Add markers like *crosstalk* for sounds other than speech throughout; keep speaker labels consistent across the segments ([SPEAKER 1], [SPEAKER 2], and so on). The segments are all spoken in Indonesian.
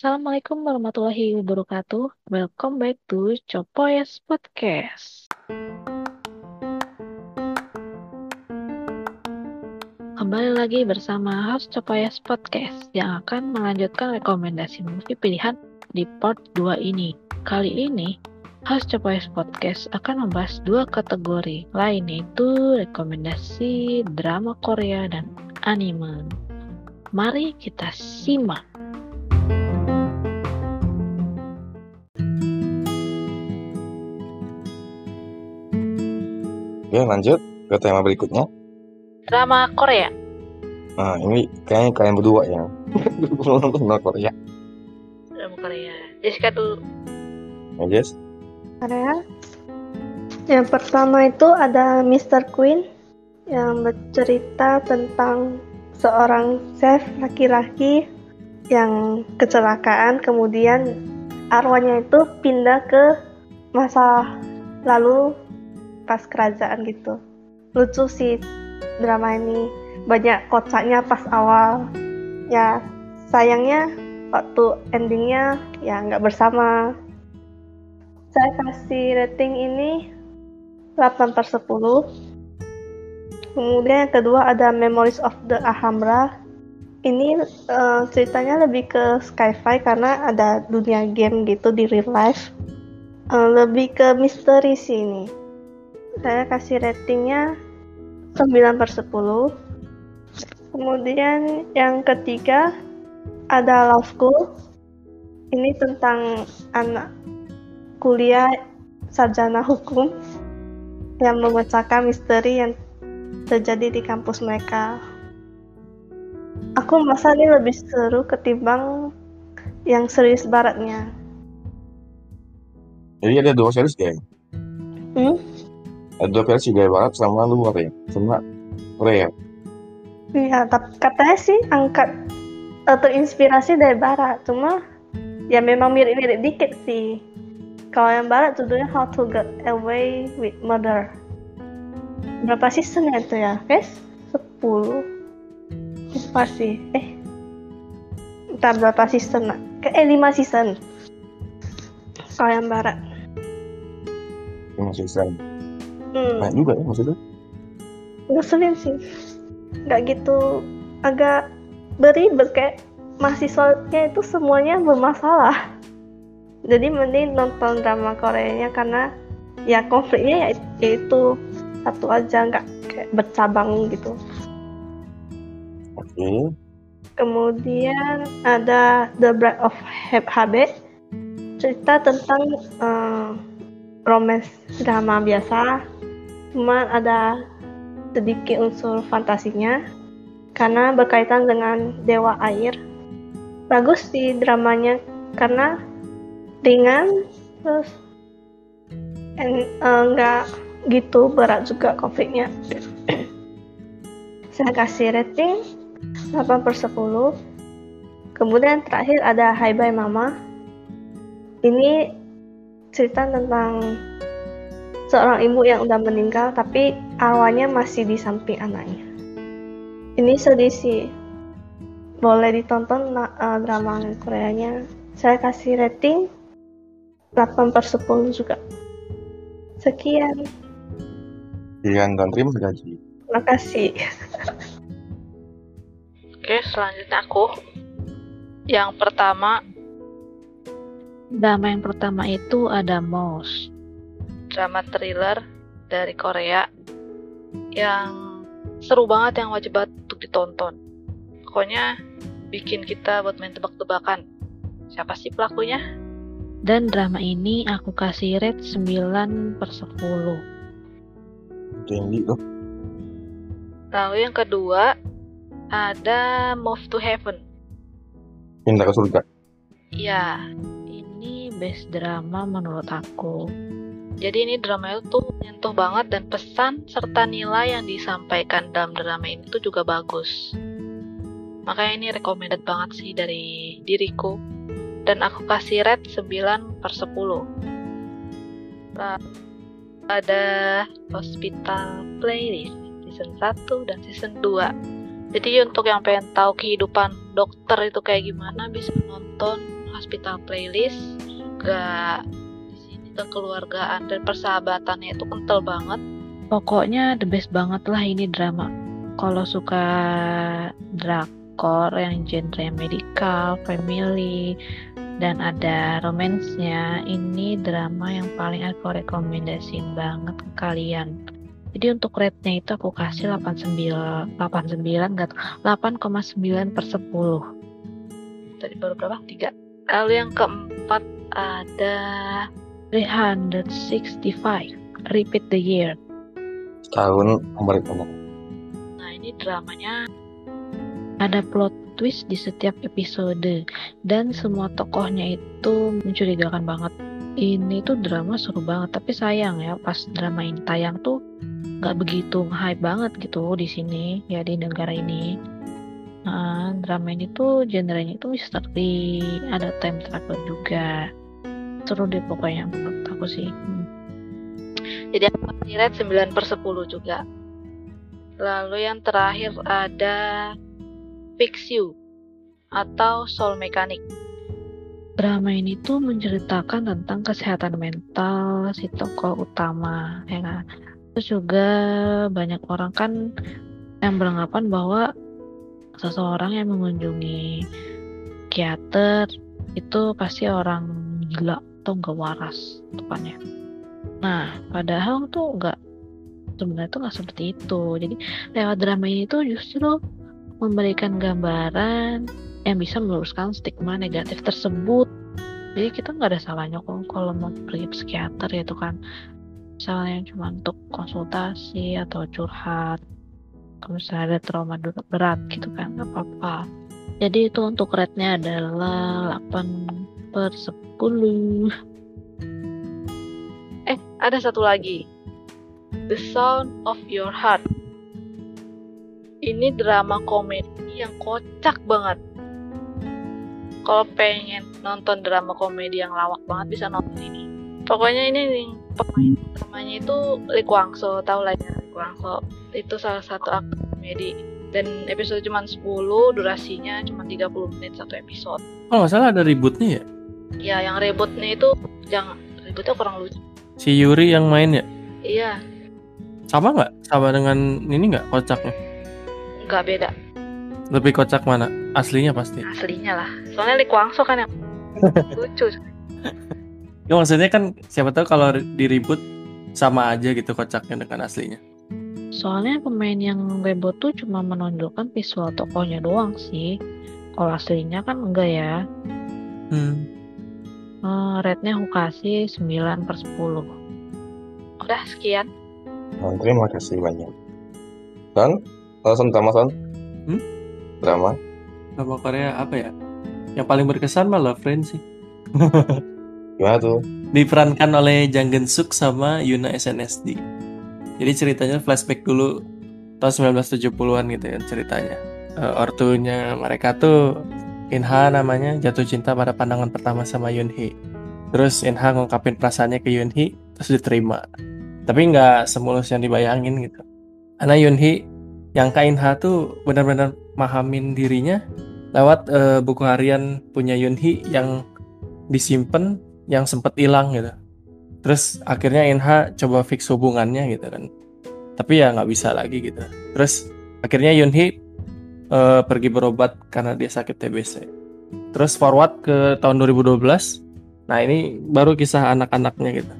[SPEAKER 1] Assalamualaikum warahmatullahi wabarakatuh. Welcome back to Copoyes Podcast. Kembali lagi bersama host Copoyes Podcast yang akan melanjutkan rekomendasi movie pilihan di part 2 ini. Kali ini, host Copoyes Podcast akan membahas dua kategori lain yaitu rekomendasi drama Korea dan anime. Mari kita simak.
[SPEAKER 2] Oke, lanjut ke tema berikutnya.
[SPEAKER 1] Drama Korea.
[SPEAKER 2] Nah, ini kayaknya kalian berdua ya. Belum nonton drama Korea.
[SPEAKER 1] Drama Korea. Jessica dulu.
[SPEAKER 2] Ya, Jess?
[SPEAKER 3] Korea. Yang pertama itu ada Mr. Queen yang bercerita tentang seorang chef laki-laki yang kecelakaan kemudian arwahnya itu pindah ke masa lalu pas kerajaan gitu. Lucu sih drama ini. Banyak kocaknya pas awal. Ya sayangnya waktu endingnya ya nggak bersama. Saya kasih rating ini 8 per 10. Kemudian yang kedua ada Memories of the Alhambra. Ini uh, ceritanya lebih ke sci-fi karena ada dunia game gitu di real life. Uh, lebih ke misteri sih ini. Saya kasih ratingnya 9 per 10. Kemudian yang ketiga ada Love School. Ini tentang anak kuliah sarjana hukum yang memecahkan misteri yang terjadi di kampus mereka. Aku merasa ini lebih seru ketimbang yang serius baratnya.
[SPEAKER 2] Jadi ada dua series ya?
[SPEAKER 3] Hmm?
[SPEAKER 2] Dua versi gaya barat sama luar ya? Sama Korea.
[SPEAKER 3] Iya, tapi katanya sih angkat uh, terinspirasi dari barat. Cuma ya memang mirip-mirip dikit sih. Kalau yang barat judulnya How to Get Away with Murder. Berapa season ya itu ya, guys? 10. Lupa sih. Eh. Entar berapa season? Ke eh 5 season. Kalau yang barat.
[SPEAKER 2] Yang season.
[SPEAKER 3] Hmm.
[SPEAKER 2] Banyak juga ya maksudnya.
[SPEAKER 3] Ngeselin sih. Nggak gitu agak beribet kayak mahasiswanya itu semuanya bermasalah. Jadi mending nonton drama Koreanya karena ya konfliknya ya itu satu aja nggak kayak bercabang gitu.
[SPEAKER 2] Oke.
[SPEAKER 3] Kemudian ada The Bride of HB cerita tentang uh, romance drama biasa, cuma ada sedikit unsur fantasinya karena berkaitan dengan dewa air. Bagus di dramanya karena ringan terus nggak uh, gitu berat juga konfliknya. *clears throat* Saya kasih rating 8 per 10 kemudian terakhir ada Hai Bye Mama ini cerita tentang seorang ibu yang udah meninggal tapi arwahnya masih di samping anaknya. Ini sedih sih. Boleh ditonton uh, drama Koreanya. Saya kasih rating 8 per 10 juga. Sekian.
[SPEAKER 2] Sekian dan terima kasih
[SPEAKER 3] terima kasih
[SPEAKER 1] Oke, selanjutnya aku. Yang pertama, drama yang pertama itu ada Mouse. Drama thriller dari Korea yang seru banget yang wajib banget untuk ditonton. Pokoknya bikin kita buat main tebak-tebakan. Siapa sih pelakunya? Dan drama ini aku kasih rate 9 per 10.
[SPEAKER 2] Tinggi tuh.
[SPEAKER 1] Lalu yang kedua, ada Move to Heaven.
[SPEAKER 2] Pindah ke surga.
[SPEAKER 1] Ya, ini best drama menurut aku. Jadi ini drama itu tuh menyentuh banget dan pesan serta nilai yang disampaikan dalam drama ini tuh juga bagus. Makanya ini recommended banget sih dari diriku. Dan aku kasih rate 9 per 10. Lalu ada Hospital Playlist season 1 dan season 2 jadi untuk yang pengen tahu kehidupan dokter itu kayak gimana bisa nonton
[SPEAKER 4] hospital playlist gak di sini kekeluargaan dan persahabatannya itu kental banget. Pokoknya the best banget lah ini drama. Kalau suka drakor yang genre medical family dan ada romansnya ini drama yang paling aku rekomendasiin banget ke kalian. Jadi untuk rate-nya itu aku kasih 89 89 enggak 8,9 per 10 tadi baru berapa? 3 lalu yang keempat ada 365 Repeat the Year
[SPEAKER 2] Tahun Amerika.
[SPEAKER 4] Nah ini dramanya ada plot twist di setiap episode dan semua tokohnya itu mencurigakan banget. Ini tuh drama seru banget tapi sayang ya pas drama ini tayang tuh nggak begitu hype banget gitu di sini ya di negara ini. Nah, drama ini tuh genrenya itu misteri, ada time travel juga. Seru deh pokoknya menurut aku sih. Hmm. Jadi aku kasih rate 9 per 10 juga. Lalu yang terakhir ada Fix You atau Soul Mechanic. Drama ini tuh menceritakan tentang kesehatan mental si tokoh utama, ya kan? Terus juga banyak orang kan yang beranggapan bahwa seseorang yang mengunjungi psikiater itu pasti orang gila atau nggak waras depannya. Nah, padahal tuh nggak sebenarnya tuh nggak seperti itu. Jadi lewat drama ini tuh justru memberikan gambaran yang bisa meluruskan stigma negatif tersebut. Jadi kita nggak ada salahnya kok kalau mau pergi psikiater itu kan misalnya cuma untuk konsultasi atau curhat kalau misalnya ada trauma berat gitu kan nggak apa-apa jadi itu untuk rate-nya adalah 8 per 10 Eh, ada satu lagi. The Sound of Your Heart. Ini drama komedi yang kocak banget. Kalau pengen nonton drama komedi yang lawak banget bisa nonton ini. Pokoknya ini pemain utamanya itu Lee Kwang Soo, tau lah ya Soo. Itu salah satu aktor komedi dan episode cuma 10, durasinya cuma 30 menit satu episode.
[SPEAKER 5] Oh nggak salah ada ributnya ya?
[SPEAKER 4] Ya, yang ributnya itu jangan ributnya kurang lucu.
[SPEAKER 5] Si Yuri yang main ya?
[SPEAKER 4] Iya,
[SPEAKER 5] Sama nggak? Sama dengan ini nggak kocaknya?
[SPEAKER 4] nggak beda.
[SPEAKER 5] Lebih kocak mana? Aslinya pasti.
[SPEAKER 4] aslinya lah soalnya Lee Kwang Soo kan yang *laughs* lucu
[SPEAKER 5] Ya maksudnya kan siapa tahu kalau di reboot sama aja gitu kocaknya dengan aslinya.
[SPEAKER 4] Soalnya pemain yang reboot tuh cuma menonjolkan visual tokohnya doang sih kalau aslinya kan enggak ya
[SPEAKER 5] Hmm.
[SPEAKER 4] Eh, rate-nya aku kasih 9 per 10 udah sekian
[SPEAKER 2] Nah, terima kasih banyak. Son, oh, Son drama Son?
[SPEAKER 5] Hmm?
[SPEAKER 2] Drama?
[SPEAKER 5] Drama Korea apa ya? Yang paling berkesan mah Love Friend sih. *laughs*
[SPEAKER 2] Gimana tuh?
[SPEAKER 5] Diperankan oleh Jang Geun Suk sama Yuna SNSD. Jadi ceritanya flashback dulu tahun 1970-an gitu ya ceritanya. Eh, ortunya mereka tuh Inha namanya jatuh cinta pada pandangan pertama sama Yunhee. Terus Inha ngungkapin perasaannya ke Yunhee, terus diterima. Tapi nggak semulus yang dibayangin gitu. Karena Yunhee yang ke Inha tuh benar-benar mahamin dirinya lewat eh, buku harian punya Yunhee yang disimpan yang sempet hilang gitu. Terus akhirnya Inha coba fix hubungannya gitu kan. Tapi ya nggak bisa lagi gitu. Terus akhirnya Yunhee eh, pergi berobat karena dia sakit TBC. Terus forward ke tahun 2012. Nah ini baru kisah anak-anaknya gitu.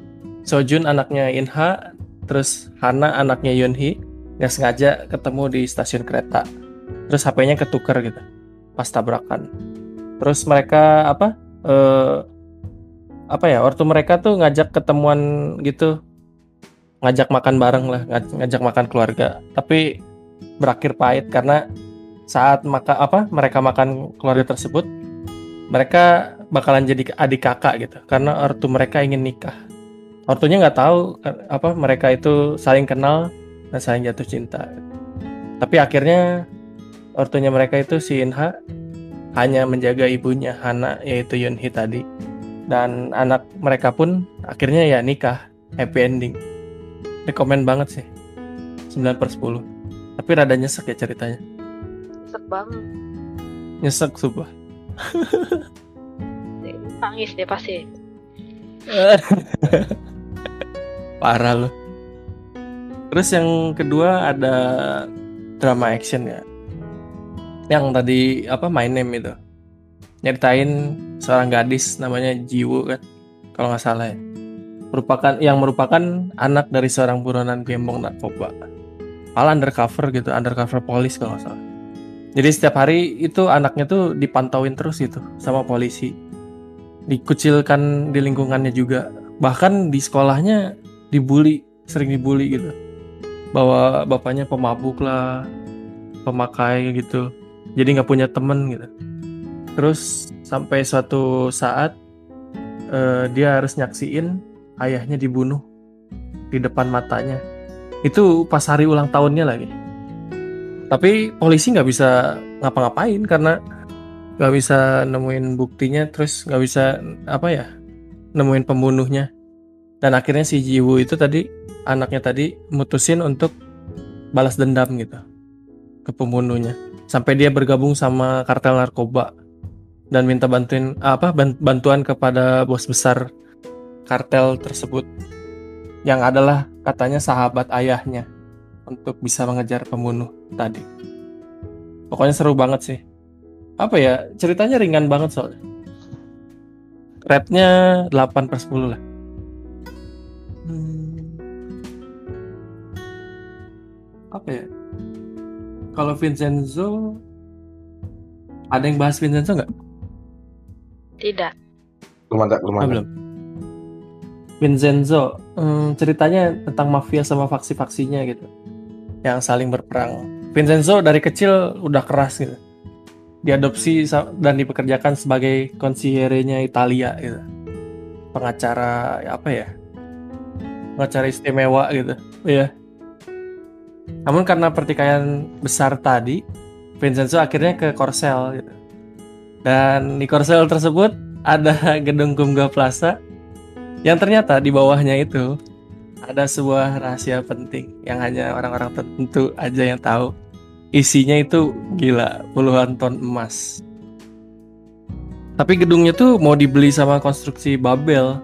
[SPEAKER 5] Sojun anaknya Inha, terus Hana anaknya Yunhee nggak sengaja ketemu di stasiun kereta. Terus HP-nya ketuker gitu pas tabrakan. Terus mereka apa? eh apa ya? Waktu mereka tuh ngajak ketemuan gitu, ngajak makan bareng lah, ngaj- ngajak makan keluarga. Tapi berakhir pahit karena saat maka apa mereka makan keluarga tersebut, mereka bakalan jadi adik kakak gitu, karena ortu mereka ingin nikah. Ortunya nggak tahu apa mereka itu saling kenal dan saling jatuh cinta. Tapi akhirnya ortunya mereka itu si Inha hanya menjaga ibunya Hana yaitu Yunhee tadi dan anak mereka pun akhirnya ya nikah happy ending rekomen banget sih 9 per 10 tapi rada nyesek ya ceritanya
[SPEAKER 4] Sek banget
[SPEAKER 5] nyesek sumpah *laughs*
[SPEAKER 1] Nangis deh pasti. *laughs*
[SPEAKER 5] Parah loh. Terus yang kedua ada drama action ya. Yang tadi apa My Name itu. Nyeritain seorang gadis namanya Jiwo kan. Kalau nggak salah ya. Merupakan yang merupakan anak dari seorang buronan gembong narkoba. Malah undercover gitu, undercover polis kalau nggak salah. Jadi setiap hari itu anaknya tuh dipantauin terus gitu sama polisi. Dikucilkan di lingkungannya juga. Bahkan di sekolahnya dibully, sering dibully gitu. Bahwa bapaknya pemabuk lah, pemakai gitu. Jadi nggak punya temen gitu. Terus sampai suatu saat eh, dia harus nyaksiin ayahnya dibunuh di depan matanya. Itu pas hari ulang tahunnya lagi. Tapi polisi nggak bisa ngapa-ngapain karena nggak bisa nemuin buktinya terus nggak bisa apa ya nemuin pembunuhnya. Dan akhirnya si Jiwu itu tadi anaknya tadi mutusin untuk balas dendam gitu ke pembunuhnya. Sampai dia bergabung sama kartel narkoba dan minta bantuin apa bantuan kepada bos besar kartel tersebut yang adalah katanya sahabat ayahnya untuk bisa mengejar pembunuh tadi. Pokoknya seru banget sih. Apa ya, ceritanya ringan banget soalnya. Rate-nya 8 per 10 lah. Hmm. Apa ya? Kalau Vincenzo, ada yang bahas Vincenzo nggak?
[SPEAKER 1] Tidak.
[SPEAKER 2] Belum ada, belum
[SPEAKER 5] Ah,
[SPEAKER 2] ada.
[SPEAKER 5] belum. Vincenzo, hmm, ceritanya tentang mafia sama faksi-faksinya gitu, yang saling berperang. Vincenzo dari kecil udah keras gitu, diadopsi dan dipekerjakan sebagai konsierenya Italia gitu, pengacara apa ya, pengacara istimewa gitu, ya. Namun karena pertikaian besar tadi, Vincenzo akhirnya ke Korsel gitu. Dan di Korsel tersebut ada *laughs* gedung Kumga Plaza yang ternyata di bawahnya itu ada sebuah rahasia penting yang hanya orang-orang tertentu aja yang tahu. Isinya itu gila, puluhan ton emas. Tapi gedungnya tuh mau dibeli sama konstruksi Babel.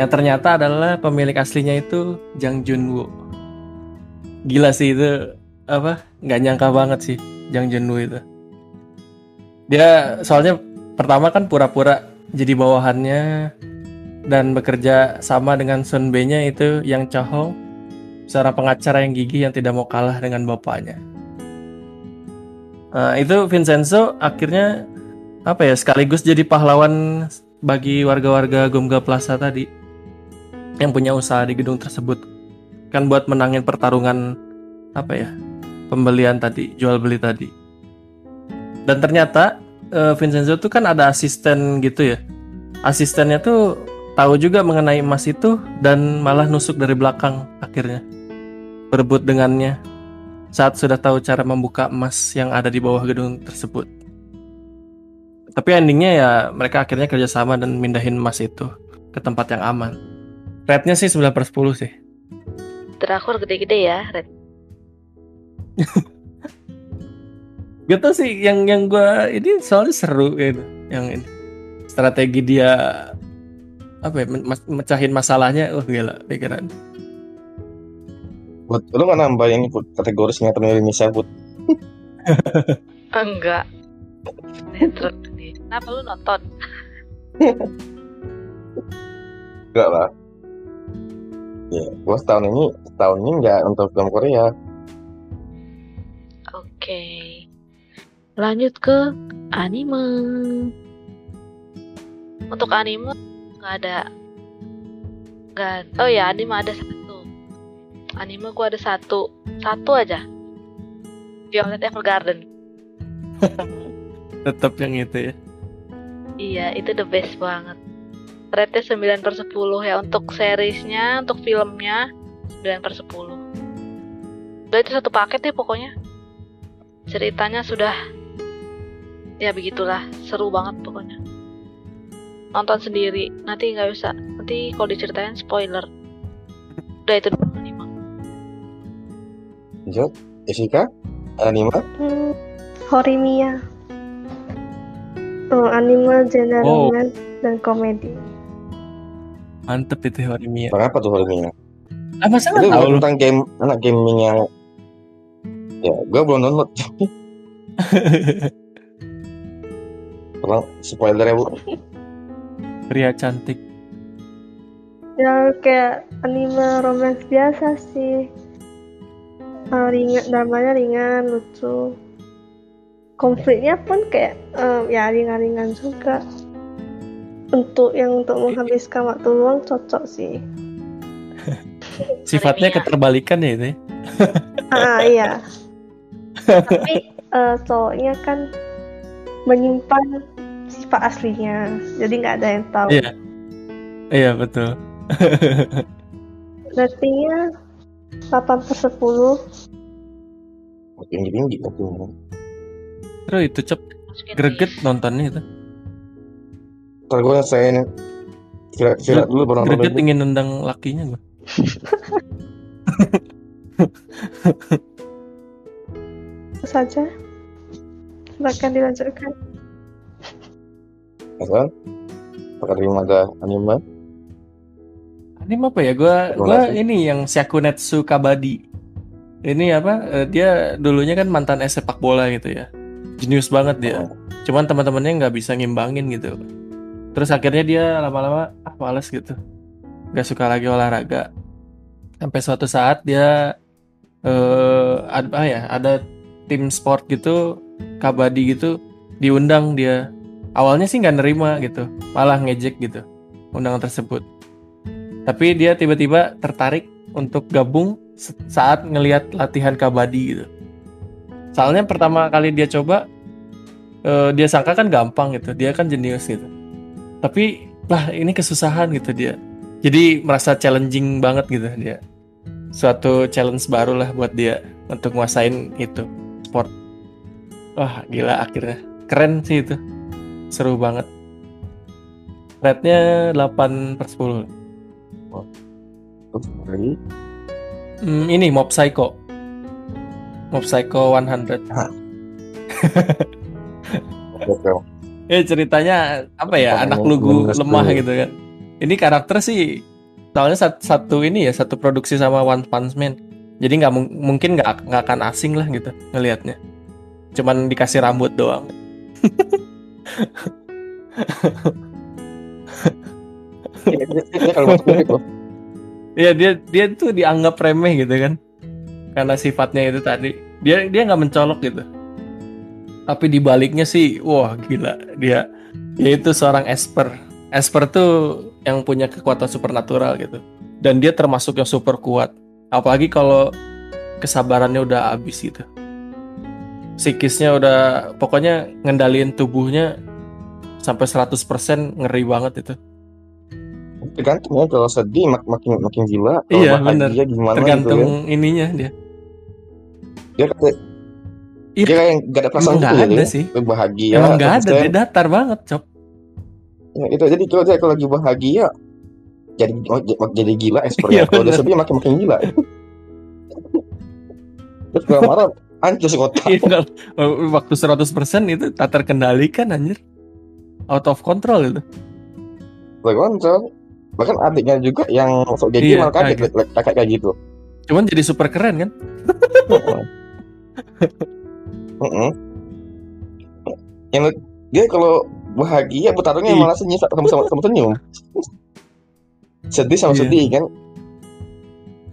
[SPEAKER 5] Yang ternyata adalah pemilik aslinya itu Jang Junwoo. Gila sih itu apa? Nggak nyangka banget sih Jang Junwoo itu. Dia soalnya pertama kan pura-pura jadi bawahannya dan bekerja sama dengan Sun B-nya itu yang Chahong, seorang pengacara yang gigih yang tidak mau kalah dengan bapaknya. Nah, itu Vincenzo akhirnya apa ya sekaligus jadi pahlawan bagi warga-warga Gomga Plaza tadi yang punya usaha di gedung tersebut kan buat menangin pertarungan apa ya pembelian tadi jual beli tadi dan ternyata eh, Vincenzo tuh kan ada asisten gitu ya asistennya tuh tahu juga mengenai emas itu dan malah nusuk dari belakang akhirnya berebut dengannya saat sudah tahu cara membuka emas yang ada di bawah gedung tersebut. Tapi endingnya ya mereka akhirnya kerjasama dan mindahin emas itu ke tempat yang aman. Rate-nya sih 9 per 10 sih.
[SPEAKER 1] Drakor gede-gede ya, Red. *laughs*
[SPEAKER 5] Gak tau sih yang yang gua ini soalnya seru gitu yang ini strategi dia apa ya mecahin masalahnya wah gila pikiran
[SPEAKER 2] Buat lu nggak nambah ini Put, kategori sinetron Indonesia Put? *laughs*
[SPEAKER 1] Enggak. Netron nih. Kenapa lu nonton? *laughs*
[SPEAKER 2] Enggak lah. Ya, gua setahun ini setahun ini nggak nonton film Korea.
[SPEAKER 1] Oke. Lanjut ke anime. Untuk anime nggak ada. Nggak. Oh ya, anime ada satu. Anime gua ada satu. Satu aja. Violet Evergarden. *laughs*
[SPEAKER 5] tetap yang itu ya
[SPEAKER 1] Iya, itu the best banget. Rate-nya 9 per 10 ya untuk seriesnya, untuk filmnya 9 per 10. Udah itu satu paket ya pokoknya. Ceritanya sudah ya begitulah, seru banget pokoknya. Nonton sendiri, nanti nggak bisa. Nanti kalau diceritain spoiler. Udah itu doang anime.
[SPEAKER 2] Lanjut, Jessica, anime.
[SPEAKER 3] Hmm, Horimiya. Oh, anime genre
[SPEAKER 5] Oh.
[SPEAKER 3] dan komedi.
[SPEAKER 5] Mantep itu Horimiya.
[SPEAKER 2] Tentang apa tuh Horimiya?
[SPEAKER 5] Ah, masa
[SPEAKER 2] Itu
[SPEAKER 5] nggak tahu lu?
[SPEAKER 2] tentang game anak gaming yang ya gue belum download. *laughs* Tolong spoiler ya bu.
[SPEAKER 5] Pria cantik.
[SPEAKER 3] Ya kayak anime romance biasa sih. Eh, ringan, dramanya ringan, lucu. Konfliknya pun kayak eh, ya ringan-ringan juga. Untuk yang untuk menghabiskan waktu luang cocok sih. *laughs*
[SPEAKER 5] Sifatnya keterbalikan ya ya?
[SPEAKER 3] Ah iya. *laughs* Tapi eh, cowoknya kan menyimpan sifat aslinya, jadi nggak ada yang tahu.
[SPEAKER 5] Iya. Iya betul. *laughs*
[SPEAKER 3] Ratingnya 8 per 10
[SPEAKER 2] Tinggi tinggi tapi.
[SPEAKER 5] Terus itu cep greget nontonnya itu.
[SPEAKER 2] Ntar gue ngerasain Vira, Vira dulu baru nonton
[SPEAKER 5] Greget ingin nendang lakinya gua.
[SPEAKER 3] Itu saja. Silakan dilanjutkan.
[SPEAKER 2] Kan? Pakai terima ada anime.
[SPEAKER 5] Anime apa ya? Gua
[SPEAKER 2] Gua
[SPEAKER 5] gua
[SPEAKER 2] nggak sih.
[SPEAKER 5] ini yang Shakunetsu Kabadi. Ini apa? eh, dia dulunya kan mantan es sepak bola gitu ya. Jenius banget dia. Cuman teman-temannya nggak bisa ngimbangin gitu. Terus akhirnya dia lama-lama ah males gitu. Gak suka lagi olahraga. Sampai suatu saat dia eh ada ya, ada tim sport gitu, kabadi gitu diundang dia. Awalnya sih nggak nerima gitu, malah ngejek gitu undangan tersebut. Tapi dia tiba-tiba tertarik untuk gabung saat ngelihat latihan kabadi gitu. Soalnya pertama kali dia coba eh, dia sangka kan gampang gitu, dia kan jenius gitu. Tapi lah ini kesusahan gitu dia. Jadi merasa challenging banget gitu dia. Suatu challenge baru lah buat dia untuk nguasain itu sport. Wah gila akhirnya keren sih itu, seru banget. Rate-nya 8 per 10.
[SPEAKER 2] Terus lagi
[SPEAKER 5] Hmm, ini Mob Psycho. Mob Psycho 100. *laughs*
[SPEAKER 2] oke.
[SPEAKER 5] Ya ceritanya apa ya anak lugu lemah gitu kan. Ini karakter sih soalnya sat- satu ini ya satu produksi sama One Punch Man. Jadi nggak mung- mungkin nggak nggak akan asing lah gitu ngelihatnya. Cuman dikasih rambut doang.
[SPEAKER 2] Itu
[SPEAKER 5] Iya dia dia tuh dianggap remeh gitu kan. Karena sifatnya itu tadi. Dia dia nggak mencolok gitu. Tapi di baliknya sih wah gila dia yaitu seorang esper. Esper tuh yang punya kekuatan supernatural gitu. Dan dia termasuk yang super kuat. Apalagi kalau kesabarannya udah habis gitu. Psikisnya udah pokoknya ngendaliin tubuhnya sampai 100% ngeri banget itu.
[SPEAKER 2] tergantung ya kalau sedih mak makin makin gila kalau
[SPEAKER 5] Iya,
[SPEAKER 2] bahagia gimana
[SPEAKER 5] Tergantung
[SPEAKER 2] gitu ya
[SPEAKER 5] ininya dia.
[SPEAKER 2] dia kayak
[SPEAKER 5] Iya.
[SPEAKER 2] dia kayak gak ada perasaan gitu
[SPEAKER 5] ada
[SPEAKER 2] ya
[SPEAKER 5] sih.
[SPEAKER 2] Bahagia
[SPEAKER 5] Emang nggak ada, dia datar banget, Cop.
[SPEAKER 2] Ya, itu jadi kalau dia kalau lagi bahagia jadi oh, jadi gila *laughs* ekspernya kalau dia sedih makin makin gila *laughs* terus kalau marah hancur sih otak
[SPEAKER 5] Iya, waktu 100% itu tak terkendalikan anjir. Out of control itu.
[SPEAKER 2] Like kontrol bahkan adiknya juga yang sok gigi
[SPEAKER 5] Iya,
[SPEAKER 2] malah kaget kakak kayak gitu
[SPEAKER 5] Cuman jadi super keren kan? *laughs*
[SPEAKER 2] Heeh. yang dia kalau bahagia bertarungnya malah senyum sama sama, sama senyum *laughs* sedih sama
[SPEAKER 5] Iya.
[SPEAKER 2] sedih kan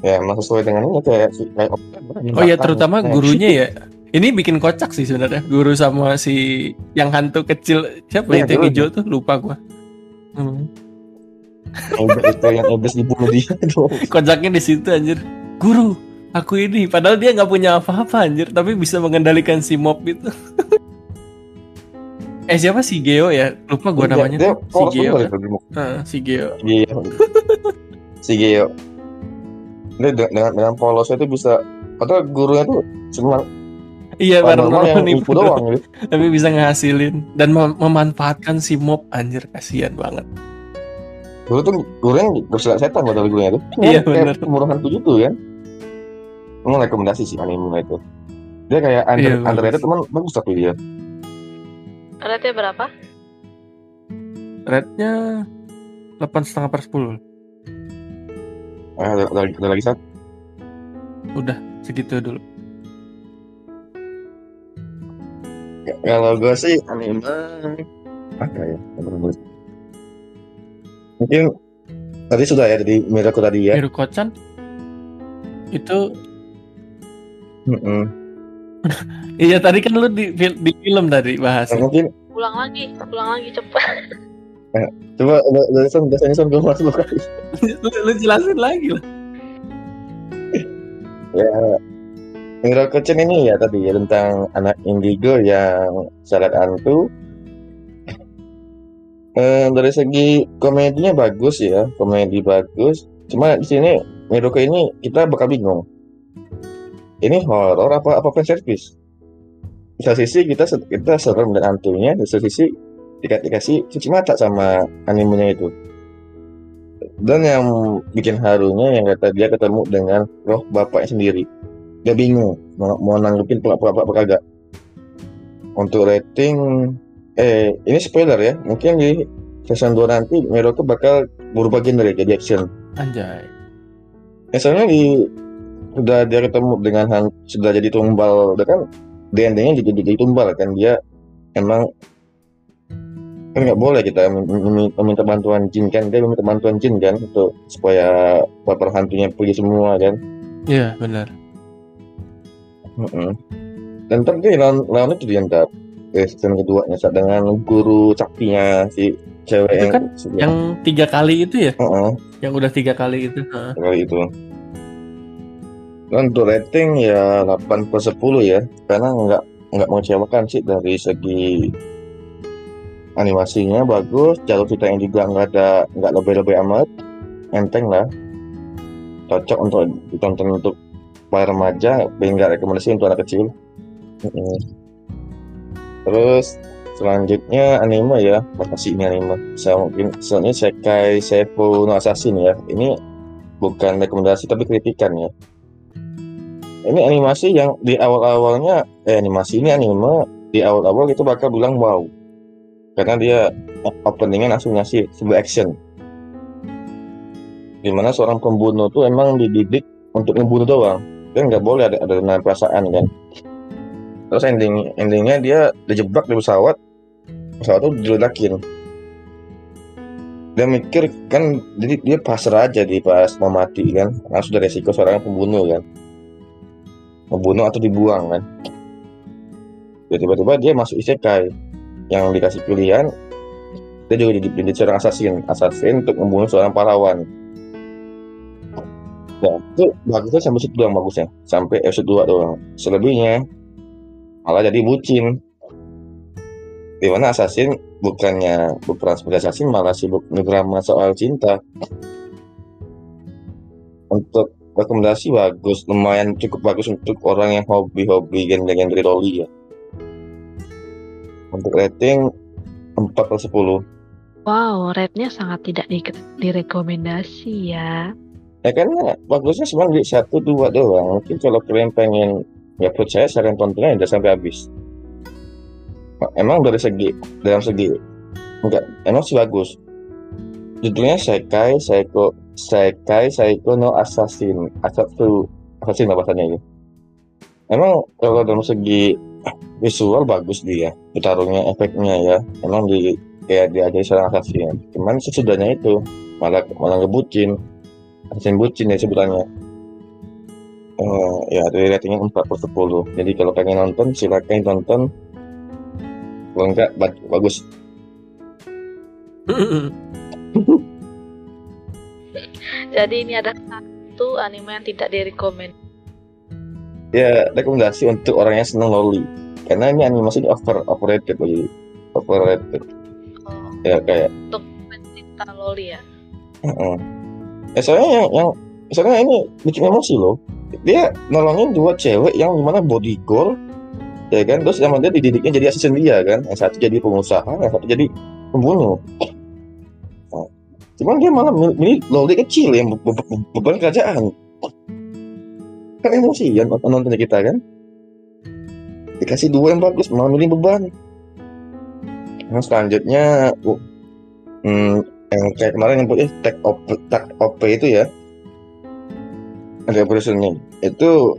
[SPEAKER 2] ya emang sesuai dengan ini kayak si
[SPEAKER 5] Oh iya, terutama gurunya ya. Ini bikin kocak sih sebenarnya. Guru sama si yang hantu kecil siapa
[SPEAKER 2] Iya,
[SPEAKER 5] itu yang hijau tuh lupa gua. Hmm.
[SPEAKER 2] Itu yang iblis dibunuh dia dong
[SPEAKER 5] Kocaknya di situ anjir. Guru, aku ini padahal dia nggak punya apa-apa anjir, tapi bisa mengendalikan si mob itu. *laughs* eh siapa si Geo ya? Lupa gua namanya.
[SPEAKER 2] dia
[SPEAKER 5] tuh. si Geo. kan? Heeh, si. Geo
[SPEAKER 2] si Geo ini dengan, dengan polosnya itu bisa atau gurunya tuh cuma
[SPEAKER 5] Iya
[SPEAKER 2] baru yang
[SPEAKER 5] nipu
[SPEAKER 2] doang gitu.
[SPEAKER 5] Tapi bisa ngehasilin dan mem memanfaatkan si mob anjir kasihan banget.
[SPEAKER 2] Guru tuh gurunya bersilat setan buat gurunya tuh.
[SPEAKER 5] Iya
[SPEAKER 2] kan
[SPEAKER 5] benar.
[SPEAKER 2] Murahan tujuh tuh ya. Emang rekomendasi sih anime itu. Dia kayak under,
[SPEAKER 5] iya,
[SPEAKER 2] underrated teman bagus tapi dia.
[SPEAKER 1] Rate berapa?
[SPEAKER 5] Rate-nya 8,5 per
[SPEAKER 2] 10 ada, ada, ada lagi satu.
[SPEAKER 5] Udah segitu dulu.
[SPEAKER 2] Ya, Kalau gue sih anime apa ya? Mungkin tadi sudah ya dari Miraku tadi ya.
[SPEAKER 5] Miruko-chan itu
[SPEAKER 2] Mm-mm.
[SPEAKER 5] iya tadi kan lu di, di film tadi bahas.
[SPEAKER 2] Nah, mungkin
[SPEAKER 1] Ulang lagi, ulang lagi cepat.
[SPEAKER 2] Coba udah udah son biasanya son belum masuk kali.
[SPEAKER 5] lu, lu jelasin lagi lah. *laughs*
[SPEAKER 2] Ya Miracle ini ya tadi ya tentang anak indigo yang syarat hantu. *laughs* Eh, dari segi komedinya bagus ya, komedi bagus. Cuma di sini Miracle ini kita bakal bingung. Ini horor apa apa fan service? Di satu sisi kita kita serem dan hantunya, di satu sisi dika- dikasih cuci mata sama animenya itu. Dan yang bikin harunya yang kata dia ketemu dengan roh bapaknya sendiri. Dia bingung mau, mau nanggepin apa apa kagak. Untuk rating eh ini spoiler ya. Mungkin di season 2 nanti Miroke bakal berubah genre jadi action.
[SPEAKER 5] Anjay.
[SPEAKER 2] misalnya di sudah dia ketemu dengan han, sudah jadi tumbal. Udah kan di endingnya jadi jadi tumbal kan. Dia emang kan nggak boleh kita mem- mem- meminta bantuan jin kan dia meminta bantuan jin kan untuk supaya baper hantunya pergi semua kan
[SPEAKER 5] Iya benar.
[SPEAKER 2] Mm-mm. Dan ntar dia lawan, lawan itu dia ntar eh, season keduanya saat dengan guru saktinya si cewek
[SPEAKER 5] Itu
[SPEAKER 2] yang
[SPEAKER 5] kan
[SPEAKER 2] si-
[SPEAKER 5] Yang tiga kali itu ya?
[SPEAKER 2] Heeh,
[SPEAKER 5] Yang udah tiga kali itu. Heeh.
[SPEAKER 2] kali itu. Dan untuk rating ya 8 per 10 ya karena nggak nggak mengecewakan sih dari segi animasinya bagus jalur ceritanya juga nggak ada nggak lebih-lebih amat. Enteng lah. Cocok untuk ditonton untuk para remaja paling rekomendasi untuk anak kecil. Terus selanjutnya anime ya. Makasih ini anime. Saya mungkin soalnya Sekai Seifu no Assassin ya. Ini bukan rekomendasi tapi kritikan ya. Ini animasi yang di awal-awalnya eh animasi ini anime di awal-awal itu bakal bilang wow karena dia openingnya langsung ngasih sebuah action. Di mana seorang pembunuh tuh emang dididik untuk membunuh doang. Kan nggak boleh ada ada dengan perasaan kan? Terus ending endingnya dia dijebak di pesawat. Pesawat tuh diledakin. Dia mikir kan jadi dia pasrah aja di pas mau mati kan? Karena sudah resiko seorang pembunuh kan? Membunuh atau dibuang kan? Tiba-tiba dia masuk isekai yang dikasih pilihan dia juga jadi, jadi seorang assassin assassin untuk membunuh seorang pahlawan. Nah itu bagusnya sampai situ doang bagusnya. Sampai episode 2 doang. Selebihnya malah jadi bucin. Di mana assassin bukannya berperan sebagai assassin malah sibuk ngedrama soal cinta. Untuk rekomendasi bagus. Lumayan cukup bagus untuk orang yang hobi-hobi genre-genre roli ya untuk rating 4 per 10
[SPEAKER 1] Wow, rate-nya sangat tidak di direkomendasi ya.
[SPEAKER 2] ya kan bagusnya cuma di satu dua doang. Mungkin kalau kalian pengen ya percaya saya akan tontonnya udah sampai habis. Emang dari segi dalam segi enggak emang sih bagus. Judulnya Sekai Seiko Sekai Seiko no Assassin Assassin Assassin apa bahasanya ini emang kalau dalam segi visual bagus dia bertarungnya efeknya ya. Emang di kayak diajari seorang assassin cuman sesudahnya itu malah malah ngebucin. Assassin bucin ya sebutannya. Eh, ya dari ratingnya 4 per 10 jadi kalau pengen nonton silakan tonton kalau enggak ba- bagus. *laughs*
[SPEAKER 1] Jadi ini ada satu anime yang tidak direkomend.
[SPEAKER 2] Ya rekomendasi untuk orang yang seneng loli karena ini animasi ini over overrated lagi overrated
[SPEAKER 1] Oh,
[SPEAKER 2] ya kayak
[SPEAKER 1] untuk pencinta loli ya.
[SPEAKER 2] Heeh. Ya soalnya yang, yang soalnya ini bikin emosi loh. Dia nolongin dua cewek yang gimana body goal, ya kan? Terus yang dia dididiknya jadi asisten dia kan? Yang satu jadi pengusaha, yang satu jadi pembunuh. Nah, cuman dia malah milih, loli kecil yang be- be- be- beban kerajaan. Kan emosi ya nonton- nontonnya kita kan? Dikasih dua yang bagus, malah milih beban. Nah, selanjutnya, oh, hmm, yang kayak kemarin yang eh tag op tag op itu ya Revolution nih itu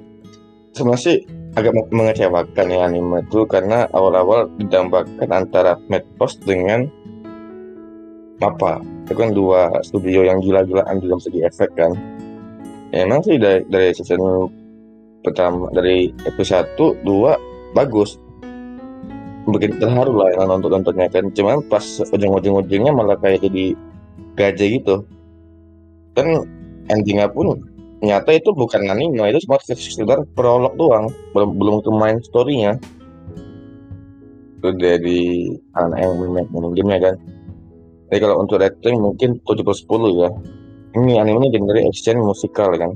[SPEAKER 2] sebenarnya sih agak mengecewakan ya anime itu karena awal-awal didambakan antara Madhouse dengan apa itu kan dua studio yang gila-gilaan dalam segi efek kan ya, emang sih dari, dari season pertama dari episode 1 2 bagus. Bikin terharu lah yang nonton nontonnya kan. Cuman pas ujung-ujung ujungnya malah kayak jadi gajah gitu. Kan endingnya pun nyata itu bukan anime itu cuma sekedar prolog doang. Belum belum ke main storynya. Itu dari anak yang main gamenya kan. Jadi kalau untuk rating mungkin 7 per 10 ya ini animenya genre action musikal kan.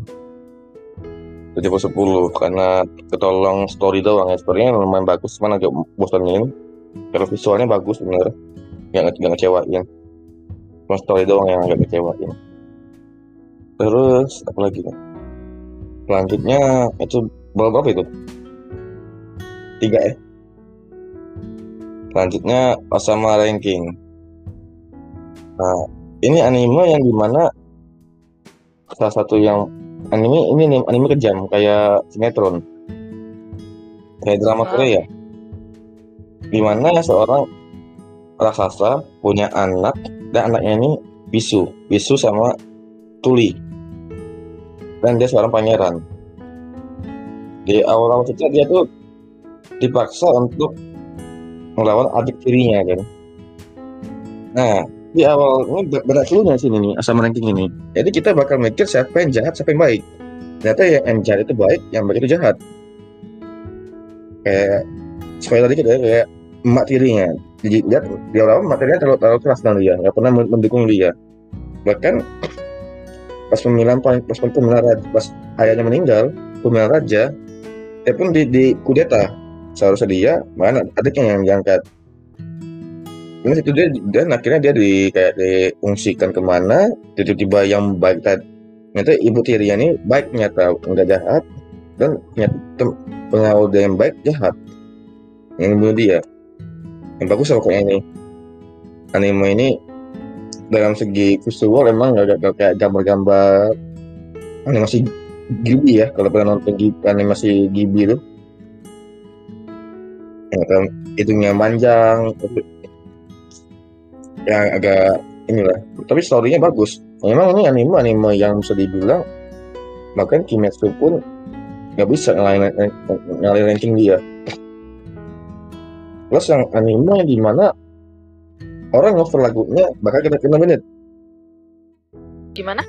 [SPEAKER 2] 7 per 10 karena ketolong story doang ya. Storynya lumayan bagus cuman agak bosanin kalau visualnya bagus bener. Nggak nggak ngecewain. Cuma story doang yang agak ngecewain. Terus apa lagi nih selanjutnya itu berapa itu? Tiga ya? Selanjutnya Osama Ranking. Nah ini anime yang di mana salah satu yang anime ini anime kejam kayak sinetron. Kayak drama
[SPEAKER 1] Wow.
[SPEAKER 2] Korea. Di mana seorang raksasa punya anak dan anaknya ini bisu. Bisu sama tuli. Dan dia seorang pangeran. Di awal-awal cerita dia tuh dipaksa untuk melawan adik tirinya kan? Nah di awal ini ber- berat dulunya sini nih asam ranking ini. Jadi kita bakal mikir siapa yang jahat siapa yang baik. Ternyata yang, yang jahat itu baik yang baik itu jahat. Kayak spoiler dikit ya kayak emak tirinya. Jadi lihat di awal emak tirinya terlalu, terlalu keras dengan dia nggak pernah men- mendukung dia. Bahkan pas pemilihan pas pemilihan raja, pas ayahnya meninggal pemilihan raja dia pun di, di kudeta. Seharusnya dia mana adiknya yang diangkat ini situ dia dan akhirnya dia di kayak diungsikan ke mana tiba-tiba yang baik tadi ternyata ibu tirinya ini baik ternyata enggak jahat dan ternyata pengawal dia yang baik jahat. Yang bunuh dia. Yang bagus lah pokoknya ini? Anime ini dalam segi visual emang nggak nggak kayak gambar-gambar animasi Ghibli ya kalau pernah nonton animasi Ghibli itu. Kan, itunya panjang yang agak inilah. Tapi storynya bagus. Memang ini anime anime yang bisa dibilang bahkan Kimetsu pun nggak bisa ngalahin ngalahin ranking dia. Plus yang anime yang di mana orang cover lagunya bakal kena kena menit.
[SPEAKER 1] Gimana?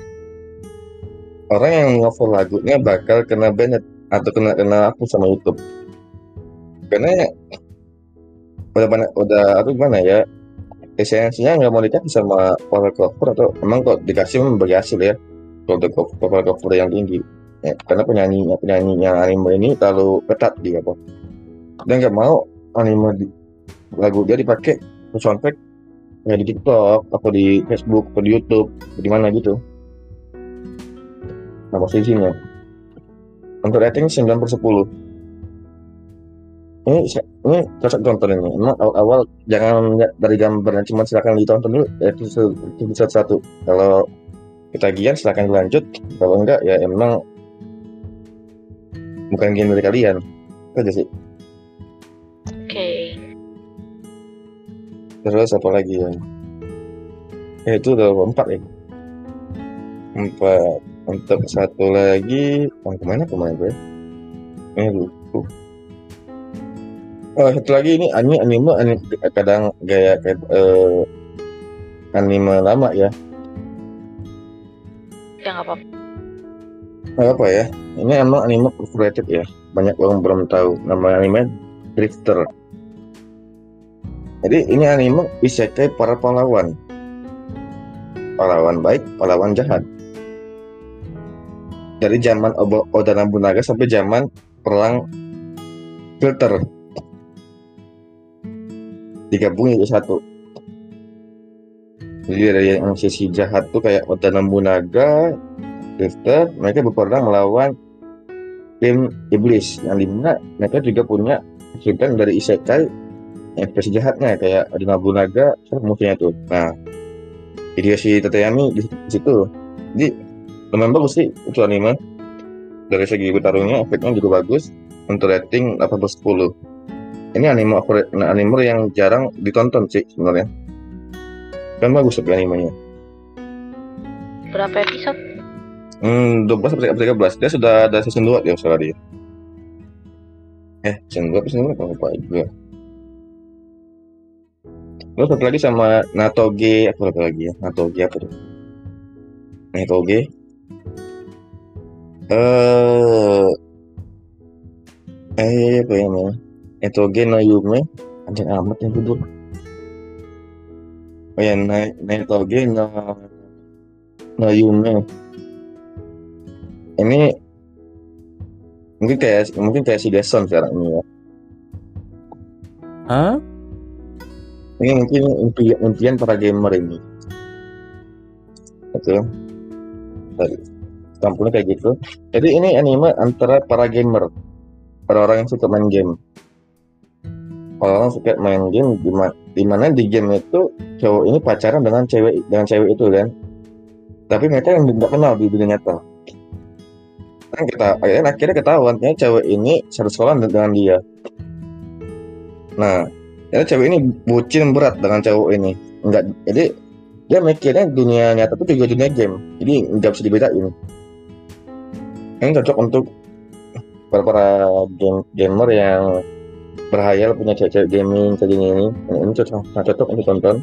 [SPEAKER 2] orang yang cover lagunya bakal kena banned atau kena kena hapus sama YouTube. Karena udah banyak udah apa gimana ya esensinya nggak mau dikasih sama cover cover atau emang kok dikasih memang hasil ya kalau untuk cover yang tinggi. Ya, karena penyanyinya penyanyinya anime ini terlalu ketat dia kok dan nggak mau anime di, lagu dia dipakai untuk soundtrack ya di TikTok atau di Facebook atau di YouTube di mana gitu. Nah posisinya. Untuk rating 9 per 10 ini ini cocok tonton ini. Emang awal-awal jangan lihat dari gambarnya cuma silakan ditonton dulu episode episode satu. Kalau ketagihan silakan dilanjut. Kalau enggak ya emang bukan game dari kalian. Itu aja sih
[SPEAKER 1] Oke.
[SPEAKER 2] terus apa lagi ya? Eh, itu udah empat ya? Empat. Untuk satu lagi oh, ke mana? Ke mana gue? Ini lupa oh satu lagi ini anime anime, anime kadang gaya kayak eh, anime lama ya.
[SPEAKER 1] Ya nggak apa-apa.
[SPEAKER 2] Nggak apa ya. Ini emang anime overrated ya. Banyak orang belum tahu nama anime Drifter. Jadi ini anime isekai para pahlawan. Pahlawan baik pahlawan jahat. Dari zaman Oda Nobunaga sampai zaman perang filter digabung jadi satu. Jadi dari yang sisi jahat tuh kayak Oda Nobunaga filter mereka berperang melawan tim iblis. Yang di mana mereka juga punya kesulitan dari isekai yang versi jahatnya kayak Oda Nobunaga musuhnya tuh? Nah Hideyoshi Tateyami di situ. Jadi lumayan bagus sih itu anime. Dari segi bertarungnya efeknya juga bagus. Untuk rating 8 per 10 ini anime favorit anime yang jarang ditonton sih sebenarnya. Kan bagus tapi animenya.
[SPEAKER 1] Berapa episode?
[SPEAKER 2] hmm 12 sampai 13 dia sudah ada season 2 dia salah dia eh season 2 season 2 apa lupa juga. Terus satu lagi sama Natoge apa satu lagi ya. Natoge apa tuh? Natoge? Eh eh apa ya namanya Natoge no Yume anjing amat yang judul oh ya Na- Natoge no no Yume ini mungkin kayak mungkin kayak si Deson sekarang ini ya
[SPEAKER 5] Hah?
[SPEAKER 2] ini mungkin impian, impian para gamer ini betul tampilnya kayak gitu jadi ini anime antara para gamer. Para orang yang suka main game orang orang suka main game di mana, di mana di game itu cowok ini pacaran dengan cewek dengan cewek itu kan? Tapi mereka yang tidak kenal di dunia nyata. Kan kita akhirnya, akhirnya ketahuan ternyata cewek ini satu sekolah dengan dia. Nah ternyata cewek ini bucin berat dengan cowok ini. Enggak jadi dia mikirnya dunia nyata itu juga dunia game. Jadi nggak bisa dibedain. Ini cocok untuk para para game, gamer yang berhayal punya cewek-cewek gaming kayak ini ini cocok. Sangat cocok untuk tonton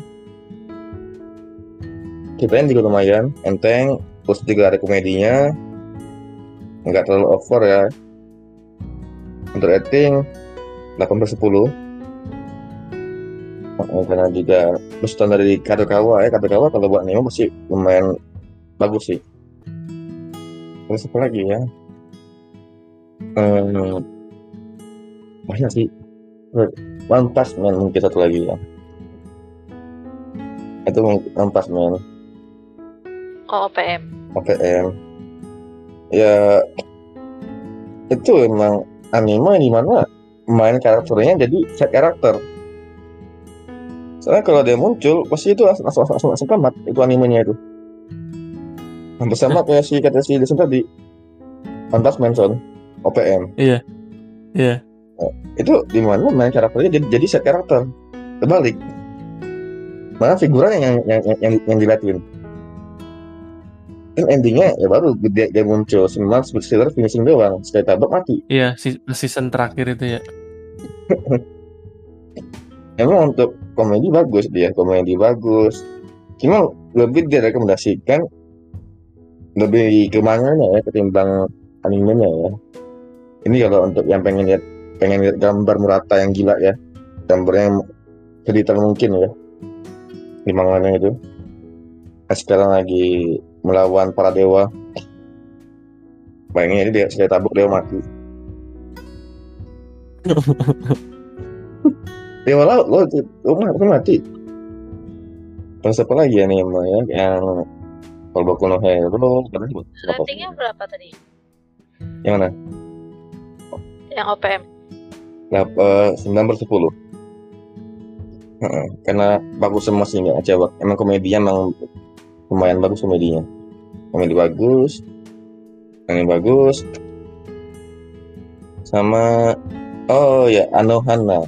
[SPEAKER 2] ceritanya juga lumayan. Enteng terus juga ada komedinya. Nggak terlalu over ya. Untuk rating 8 per 10 Oh, karena juga pesan dari Kadokawa ya. Kadokawa kalau buat Nemo masih lumayan bagus sih. Terus apa lagi ya? Hmm, banyak sih One Punch Man mungkin satu lagi ya. Itu One Punch Man
[SPEAKER 1] Oh, OPM.
[SPEAKER 2] OPM ya itu emang anime di mana main karakternya jadi set karakter. Soalnya kalau dia muncul pasti itu langsung langsung langsung, langsung tamat itu animenya itu. Hampir sama *laughs* kayak si kata si Desun tadi. Pantas Manson OPM
[SPEAKER 5] Iya. Iya.
[SPEAKER 2] Itu di mana main karakternya jadi jadi set karakter. Terbalik mana figuran yang yang yang yang, yang diliatin kan endingnya ya baru dia, dia muncul. Sembilan sealer finishing doang. Sekali tabrak mati.
[SPEAKER 5] Iya, season terakhir itu ya. *laughs*
[SPEAKER 2] emang untuk komedi bagus dia komedi bagus. Cuma lebih dia rekomendasikan lebih ke manganya ya ketimbang animenya ya. Ini kalau untuk yang pengen lihat pengen lihat gambar Murata yang gila ya. Gambarnya yang sedetail mungkin ya. Di manganya itu. Nah, sekarang lagi melawan para dewa. Bayangin dia sekali tabuk dewa mati. *laughs* Dewa laut lo itu rumah itu mati. Terus apa lagi ya nih Emma, ya? Yang kalau Boku no Hero
[SPEAKER 1] Ratingnya berapa tadi?
[SPEAKER 2] yang mana?
[SPEAKER 1] Yang OPM.
[SPEAKER 2] Nah, sembilan per sepuluh. Karena bagus semua sih nggak cewek emang komedinya emang lumayan bagus komedinya. Komedi bagus anime bagus sama oh ya Anohana.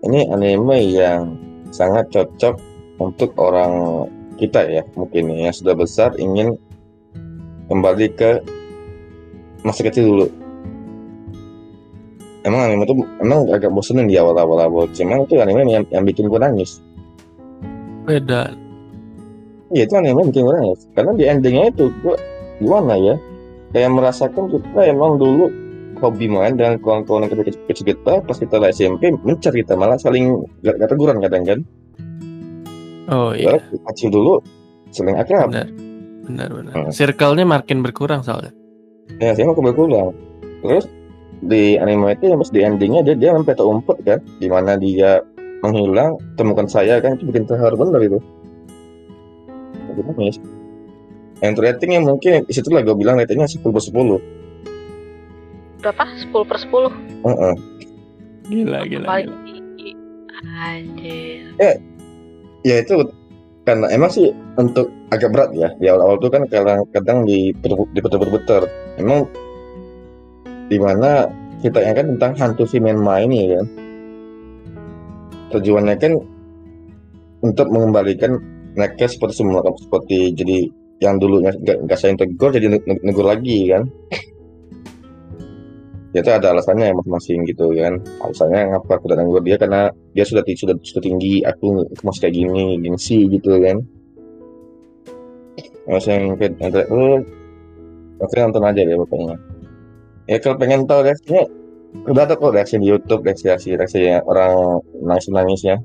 [SPEAKER 2] Ini anime yang sangat cocok untuk orang kita ya mungkin ya, yang sudah besar ingin kembali ke masa kecil dulu emang anime itu emang agak bosenin di awal-awal awal cuman itu anime yang, yang bikin gue nangis
[SPEAKER 5] Beda.
[SPEAKER 2] Iya itu anime bikin gue nangis karena di endingnya itu gue gimana ya kayak merasakan kita emang dulu hobi main dengan kawan-kawan yang kecil, kecil kita pas kita lah SMP mencar kita malah saling gak, gak teguran kadang kan
[SPEAKER 5] Oh iya,
[SPEAKER 2] kecil dulu saling akrab
[SPEAKER 5] benar. Benar benar.
[SPEAKER 2] Hmm.
[SPEAKER 5] Circle-nya makin berkurang soalnya.
[SPEAKER 2] ya saya mau berkurang terus di anime itu pas di endingnya dia dia sampai umpet kan di mana dia menghilang temukan saya kan itu bikin terharu bener itu nangis yang ratingnya mungkin di situ lah gue bilang ratingnya 10 per 10
[SPEAKER 1] Berapa? 10 per 10.
[SPEAKER 2] Heeh.
[SPEAKER 5] Gila gila.
[SPEAKER 1] Paling
[SPEAKER 5] gila.
[SPEAKER 1] tinggi. Anjir.
[SPEAKER 2] ya itu karena emang sih untuk agak berat ya di awal-awal tuh kan kadang kadang di diputer-puter emang di mana kita yang kan tentang hantu si Menma ini kan? Tujuannya kan untuk mengembalikan mereka seperti semula seperti jadi yang dulunya nggak saya tegur jadi negur lagi kan? Ya itu ada alasannya masing-masing gitu kan? Alasannya ngapa aku datang negur dia? Karena dia sudah sudah sudah tinggi aku masih kayak gini gengsi gitu kan? Mas yang kayak oh, oke nonton aja deh pokoknya ya kalau pengen tahu reaksinya udah ada kok reaksi di YouTube reaksi reaksi reaksi orang nangis nangisnya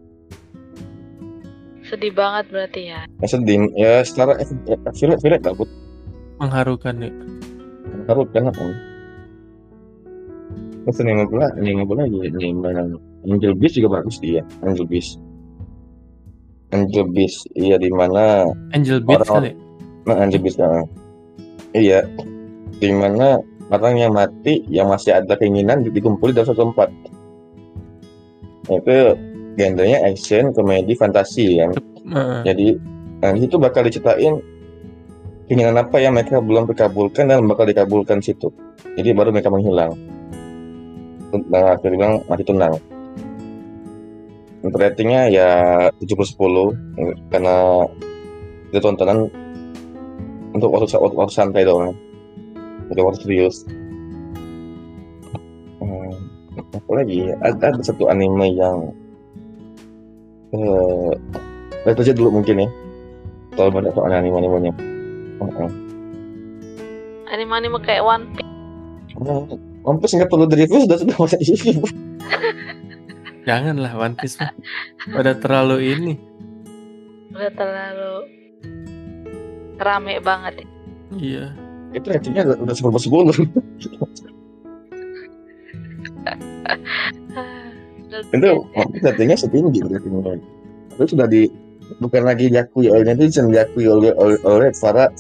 [SPEAKER 1] sedih banget berarti ya.
[SPEAKER 2] Ya sedih. Ya secara efek efek dapat
[SPEAKER 5] mengharukan ya.
[SPEAKER 2] Mengharukan apa? Terus nih pula, nih pula lagi. Nih mana Angel Beast juga bagus dia, Angel Beast. Angel Beast, iya di mana
[SPEAKER 5] Angel
[SPEAKER 2] Orang-
[SPEAKER 5] kali?
[SPEAKER 2] Nah, Angel Beast, nah. iya, di mana orang yang mati yang masih ada keinginan dikumpuli dalam satu tempat. Itu genrenya action, komedi, fantasi kan. Jadi nah, di situ bakal diceritain keinginan apa yang mereka belum terkabulkan dan bakal dikabulkan situ. Jadi baru mereka menghilang. Nah, akhirnya bilang mati tenang. Ratingnya ya 70-10 karena itu tontonan untuk waktu, waktu, waktu santai doang. Waktu serius. Hmm, apa lagi? Ada, ada satu anime yang eh Lihat aja dulu mungkin ya. Kalau banyak soal anime-animenya. Heeh.
[SPEAKER 1] anime-anime kayak One Piece
[SPEAKER 2] Oh, One Piece nggak perlu di-review sudah sudah masuk di review. *laughs*
[SPEAKER 5] janganlah One Piece mah udah terlalu ini
[SPEAKER 1] udah terlalu rame banget ya.
[SPEAKER 5] iya
[SPEAKER 2] Itu ratingnya udah- sepuluh sepuluh. *laughs* Itu Piece ratingnya setinggi ratingnya. Itu sudah di bukan lagi diakui oleh netizen diakui oleh oleh, oleh para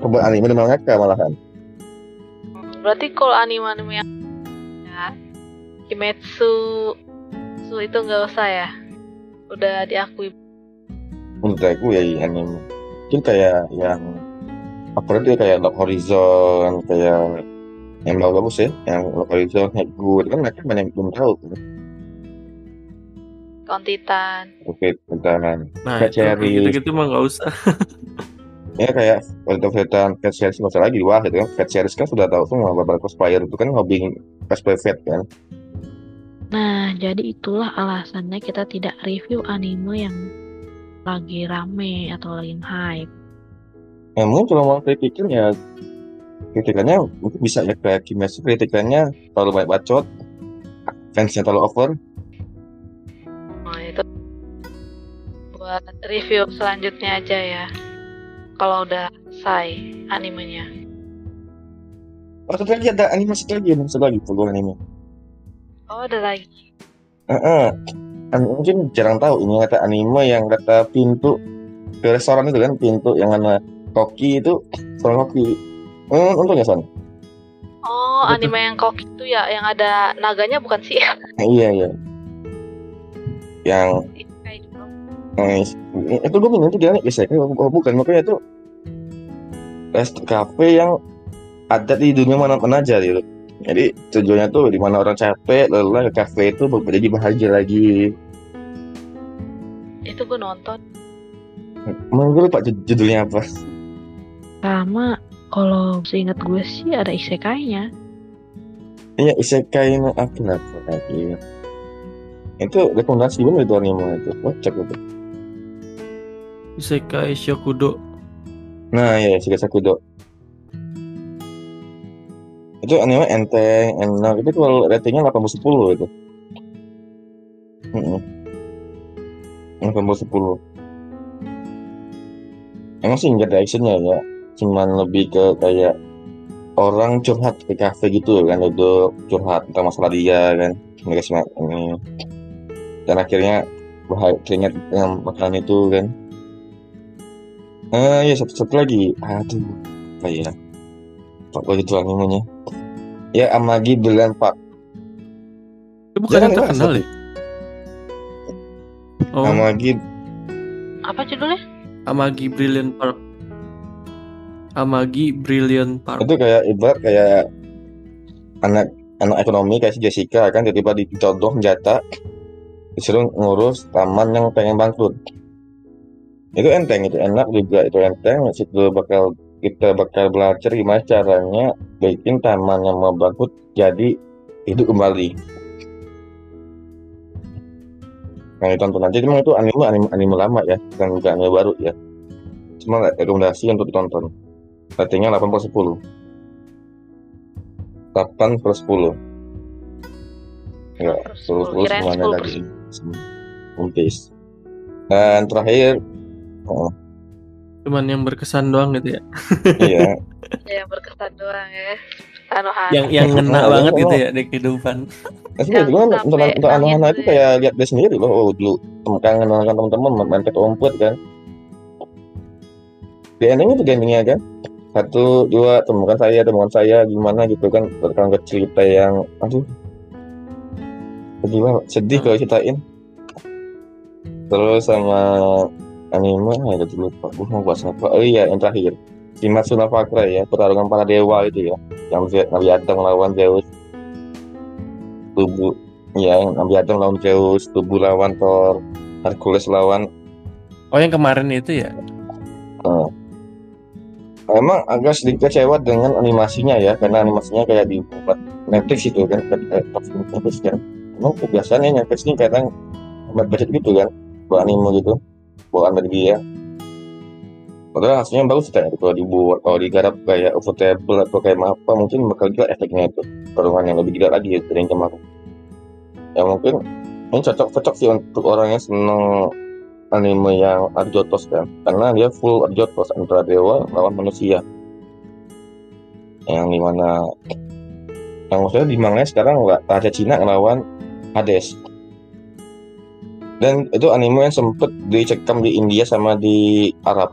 [SPEAKER 2] pembuat anime dan mangaka malahan.
[SPEAKER 1] Berarti kalau anime-anime yang ya, Kimetsu su itu nggak usah ya. Udah diakui.
[SPEAKER 2] Menurut aku ya anime. Mungkin kayak yang apa itu ya kayak Lock Horizon kayak yang bagus ya yang Lock Horizon Head Good kan mereka banyak yang belum tahu kan.
[SPEAKER 1] Kontitan.
[SPEAKER 2] Oke, tentang
[SPEAKER 5] nah
[SPEAKER 2] Kayak
[SPEAKER 5] itu
[SPEAKER 2] Cherry.
[SPEAKER 5] gitu-gitu mah nggak usah *laughs*
[SPEAKER 2] ya kayak untuk cerita Cat Series masa lagi wah gitu kan Cat Series kan sudah tahu semua beberapa cosplayer itu kan hobi cosplay vet kan
[SPEAKER 1] Nah, jadi itulah alasannya kita tidak review anime yang lagi rame atau lagi hype.
[SPEAKER 2] Ya mungkin kalau mau kritikin ya kritikannya mungkin bisa ya kayak Kimetsu kritikannya terlalu banyak bacot fansnya terlalu over
[SPEAKER 1] Nah, itu buat review selanjutnya aja ya. Kalau udah selesai animenya.
[SPEAKER 2] oh satu lagi ada anime satu lagi satu lagi peluang anime
[SPEAKER 1] Oh, ada lagi.
[SPEAKER 2] Heeh. An- mungkin jarang tahu ini kata anime yang kata pintu ke restoran itu kan pintu yang mana koki itu soal koki. Hmm, untungnya son.
[SPEAKER 1] Oh, anime yang koki itu ya, yang ada naganya bukan sih? *laughs*
[SPEAKER 2] Iya iya. Yang itu gue bingung itu dia bisa kan oh, bukan makanya itu rest cafe yang ada di dunia mana mana aja gitu. Jadi tujuannya tuh di mana orang capek lelah ke cafe itu jadi bahagia lagi.
[SPEAKER 1] Itu gue nonton.
[SPEAKER 2] mau gue lupa jud- judulnya apa
[SPEAKER 1] Sama kalau seingat gue sih ada isekai-nya.
[SPEAKER 2] Iya, isekai no apa apa lagi. Itu rekomendasi bener itu anime itu. Kocak itu.
[SPEAKER 5] Isekai Shokudo
[SPEAKER 2] Nah, ya Isekai Sakudo. Itu anime enteng, enak. Itu kalau ratingnya 8 10 itu. Heeh. 8 10. Emang sih nggak ada actionnya ya. Cuman lebih ke kayak orang curhat ke kafe gitu kan duduk curhat tentang masalah dia kan mereka semua ini. Dan akhirnya bahagia teringat dengan makanan itu kan. Ah ya satu, satu lagi. Aduh apa ya? Apa itu animenya? Ya Amagi Brilliant Park
[SPEAKER 5] itu bukan
[SPEAKER 2] Jangan
[SPEAKER 5] yang terkenal ya? Oh.
[SPEAKER 2] Amagi
[SPEAKER 1] Apa judulnya?
[SPEAKER 5] Amagi Brilliant Park. Amagi Brilliant Park.
[SPEAKER 2] itu kayak ibarat kayak anak anak ekonomi kayak si Jessica kan tiba-tiba ditodong jatah disuruh ngurus taman yang pengen bangkrut. Itu enteng itu enak juga itu enteng. Situ bakal kita bakal belajar gimana caranya bikin taman yang mau bangkrut jadi hidup kembali. Yang ditonton aja. Cuma itu anime anime anime lama ya bukan anime baru ya. Cuma rekomendasi untuk ditonton ratingnya 8 per 10 8 per 10 enggak
[SPEAKER 1] Per
[SPEAKER 2] 10
[SPEAKER 1] 10. Kirain
[SPEAKER 2] semuanya
[SPEAKER 1] 10 per
[SPEAKER 2] lagi Umpis dan terakhir oh,
[SPEAKER 5] Cuman yang berkesan doang gitu ya.
[SPEAKER 2] iya *laughs*
[SPEAKER 1] Ya berkesan doang ya. Anu
[SPEAKER 5] Yang yang ngena
[SPEAKER 2] Oh,
[SPEAKER 5] banget
[SPEAKER 2] oh.
[SPEAKER 5] gitu ya di kehidupan.
[SPEAKER 2] Tapi
[SPEAKER 1] Yang
[SPEAKER 2] juga untuk untuk anak-anak itu
[SPEAKER 1] tuh ya.
[SPEAKER 2] kayak lihat dia sendiri loh. Oh dulu kangen dengan teman-teman main umpet kan. Di ending itu di endingnya kan. Satu, dua, temukan saya, temukan saya, gimana gitu kan. Tentang ke cerita yang, aduh. Sedih banget, sedih kalau ceritain. Terus sama anime, ya udah lupa. Gue mau bahas apa? Oh iya, yang terakhir. Kimetsu no Fakra ya, pertarungan para dewa itu ya. Yang Nabi Adam lawan Zeus. Tubuh Ya, yang Nabi Adam lawan Zeus, tubuh lawan Thor, Hercules lawan.
[SPEAKER 5] Oh yang kemarin itu ya.
[SPEAKER 2] eh, Emang agak sedikit kecewa dengan animasinya ya, karena animasinya kayak di Netflix itu kan, Netflix kan. Emang kebiasaannya Netflix ini kadang hemat budget gitu kan, buat anime gitu, bawaan dari dia. Padahal hasilnya bagus kan, kalau dibuat, kalau digarap kayak Ufotable atau kayak apa, mungkin bakal gila efeknya itu, perungan yang lebih gila lagi dari yang kemarin. Ya mungkin ini cocok-cocok sih untuk orang yang seneng anime yang Arjotos kan. Karena dia full Arjotos antara dewa lawan manusia. Yang di mana yang maksudnya di manga sekarang nggak Raja Cina ngelawan Hades. Dan itu anime yang sempet dicekam di India sama di Arab.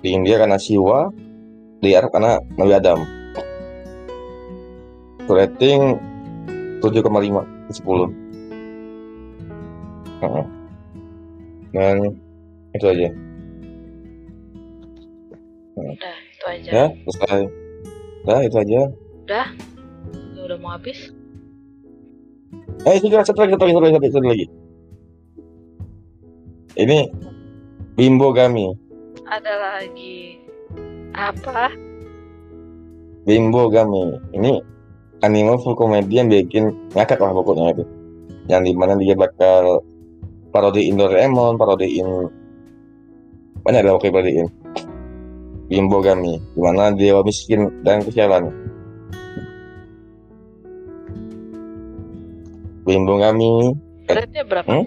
[SPEAKER 2] Di India karena Siwa di Arab karena Nabi Adam. Rating 7,5 10 Heeh. Dan itu aja.
[SPEAKER 1] Udah, itu aja.
[SPEAKER 2] ya selesai. Ya itu aja.
[SPEAKER 1] Ya udah mau habis.
[SPEAKER 2] eh itu satu lagi satu lagi satu lagi satu lagi. Ini Bimbo Gami
[SPEAKER 1] Ada lagi. Apa?
[SPEAKER 2] Bimbo Gami ini anime full komedi yang bikin ngakak lah pokoknya itu. Yang di mana dia bakal parodiin Doraemon parodiin banyak lah oke parodiin Bimbo Gami di mana dewa miskin dan kesialan Bimbo Gami
[SPEAKER 1] Rate-nya berapa?
[SPEAKER 2] Hmm?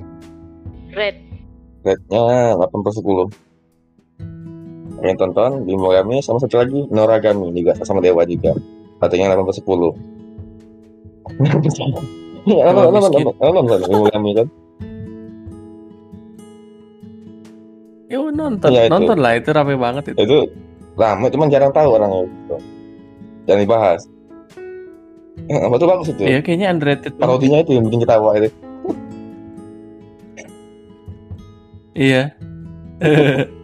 [SPEAKER 1] Rate.
[SPEAKER 2] rate-nya 8 per 10 yang tonton Bimbo Gami sama satu lagi Noragami juga sama Dewa juga ratingnya 8 per 10 Iya,
[SPEAKER 5] Dewa
[SPEAKER 2] nonton, nonton,
[SPEAKER 5] miskin.
[SPEAKER 2] nonton, nonton, Bimbo Gami kan
[SPEAKER 5] Ya udah nonton,
[SPEAKER 2] Iya, itu.
[SPEAKER 5] nonton lah itu rame banget itu.
[SPEAKER 2] itu lama cuman jarang tahu orangnya gitu. jangan dibahas Eh, apa tuh bagus itu
[SPEAKER 5] Iya kayaknya underrated banget.
[SPEAKER 2] parodinya itu yang bikin ketawa itu
[SPEAKER 5] Iya. *laughs*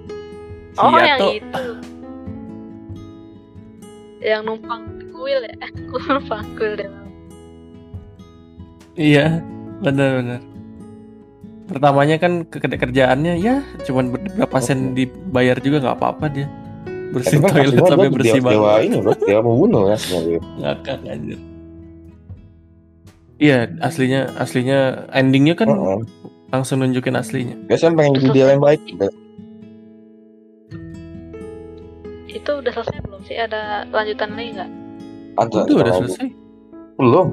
[SPEAKER 1] Oh,
[SPEAKER 5] Iya
[SPEAKER 1] yang itu. Yang numpang kuil ya? *laughs* numpang kuil deh.
[SPEAKER 5] Iya, benar-benar. Pertamanya kan ke ke- kerjaannya ya cuman berapa sen dibayar juga nggak apa-apa dia. Bersihin
[SPEAKER 2] Itu kan
[SPEAKER 5] toilet
[SPEAKER 2] aslinya
[SPEAKER 5] sampai
[SPEAKER 2] dia
[SPEAKER 5] bersih
[SPEAKER 2] dewa, dewa
[SPEAKER 5] banget.
[SPEAKER 2] ini bro dewa membunuh ya sebenarnya
[SPEAKER 5] Ngakak anjir. Iya, aslinya aslinya endingnya kan
[SPEAKER 2] Heeh.
[SPEAKER 5] langsung nunjukin aslinya.
[SPEAKER 2] biasanya pengen jadi dewa yang baik
[SPEAKER 1] Itu udah selesai belum sih? Ada lanjutan lagi nggak?
[SPEAKER 2] ada
[SPEAKER 5] Itu udah selesai.
[SPEAKER 2] belum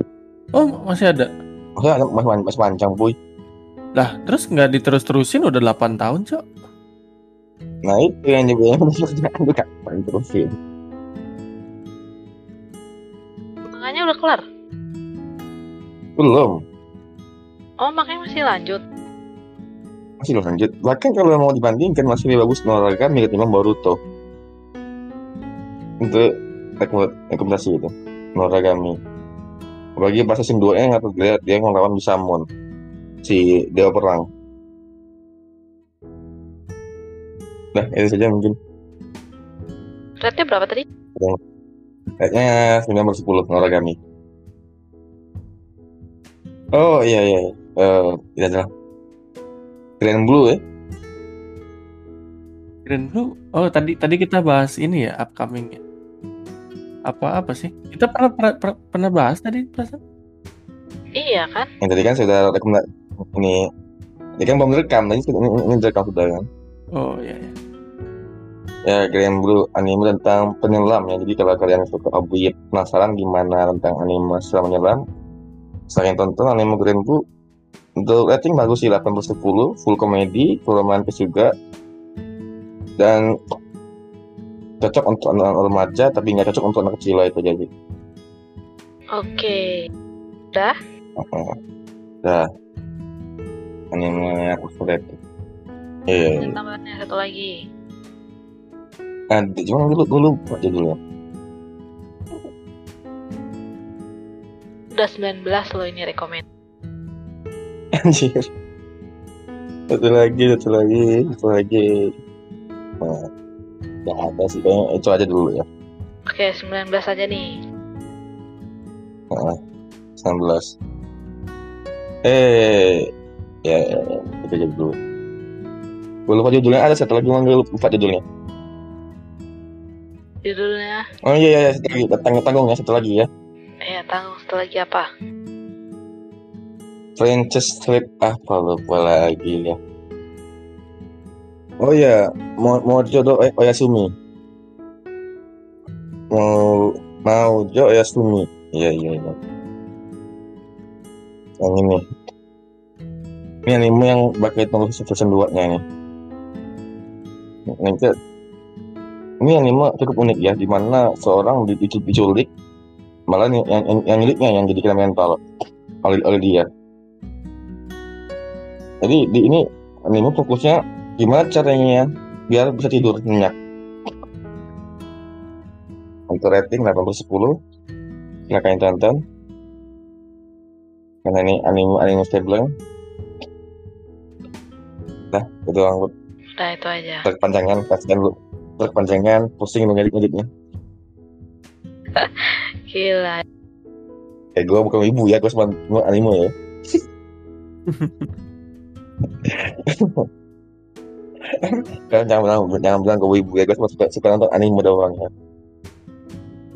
[SPEAKER 5] Oh, masih ada.
[SPEAKER 2] Masih, masih panjang puy
[SPEAKER 5] Lah, terus nggak diterus-terusin udah 8 tahun, Cok.
[SPEAKER 2] Nah itu yang juga yang *laughs* kerjaan tuh kapan terusin.
[SPEAKER 1] Manganya udah kelar.
[SPEAKER 2] Belum,
[SPEAKER 1] Oh, makanya masih lanjut.
[SPEAKER 2] masih lanjut. Bahkan kalau mau dibandingkan masih lebih bagus Noragami ketimbang Boruto. Untuk rekom- rekomendasi itu Noragami. Bagi pas season 2 nya nggak terlihat dia ngelawan Bisamon si Dewa Perang. Nah, itu saja mungkin.
[SPEAKER 1] Rate-nya berapa tadi?
[SPEAKER 2] Kayaknya 9 per 10 origami. Oh iya iya. Eh, tidak salah. Grand Blue ya.
[SPEAKER 5] Grand Blue. Oh, tadi tadi kita bahas ini ya upcoming ya. Apa apa sih? Kita pernah pernah, pernah, pernah bahas tadi perasaan?
[SPEAKER 1] Iya kan?
[SPEAKER 2] Yang tadi kan sudah rekomendasi ini. Ini kan belum direkam, tadi ini, ini, ini direkam sudah kan.
[SPEAKER 5] Oh iya iya.
[SPEAKER 2] Ya, Grand Blue anime tentang penyelam ya. Jadi kalau kalian suka hobi penasaran gimana tentang anime selam menyelam, saya tonton anime Grand Blue. Untuk rating bagus sih 8 per 10, full komedi, full romantis juga. Dan cocok untuk anak remaja tapi nggak cocok untuk anak kecil lah itu jadi.
[SPEAKER 1] Oke.
[SPEAKER 2] Heeh. Dah. Anime aku suka itu. Iya.
[SPEAKER 1] Dan tambahannya satu lagi.
[SPEAKER 2] Ada cuma dulu dulu lupa judulnya.
[SPEAKER 1] Udah 19 loh ini rekomend.
[SPEAKER 2] Anjir. Satu lagi, satu lagi, satu lagi. Nah, nggak ada sih kayaknya itu aja dulu ya.
[SPEAKER 1] Oke, 19 aja nih.
[SPEAKER 2] Nah, 19. Eh, ya, ya, ya, itu aja dulu. Gue lupa judulnya ada satu lagi gue lupa judulnya.
[SPEAKER 1] Judulnya,
[SPEAKER 2] Oh iya iya iya, satu lagi tanggung tanggung ya satu lagi ya.
[SPEAKER 1] ya tanggung satu lagi apa?
[SPEAKER 2] Princess Strip apa lupa lagi ya. Oh iya, mau mau jodoh eh, Oyasumi. Mau mau jo Oyasumi. Iya iya iya. Yang ini. Ini anime yang bakal tunggu season 2 nya. Ini ke- ini anime cukup unik ya, di mana seorang di- dicu- diculik, malah yang yang, yang, miliknya yang jadi kena mental oleh oleh dia. Jadi di ini anime fokusnya gimana caranya biar bisa tidur nyenyak. Untuk rating 8 per 10 silakan tonton. Karena ini anime anime stable. Nah, itu doang Bud.
[SPEAKER 1] Udah itu aja.
[SPEAKER 2] Terpanjangan, kasihan lu. Terpanjangan, pusing lu ngedit-ngeditnya. *laughs*
[SPEAKER 1] Gila.
[SPEAKER 2] Eh, gue bukan ibu ya, gue cuma cuma anime ya. *laughs* Kalian jangan bilang, jangan bilang gue ibu ya, gue cuma suka, suka nonton anime doang ya.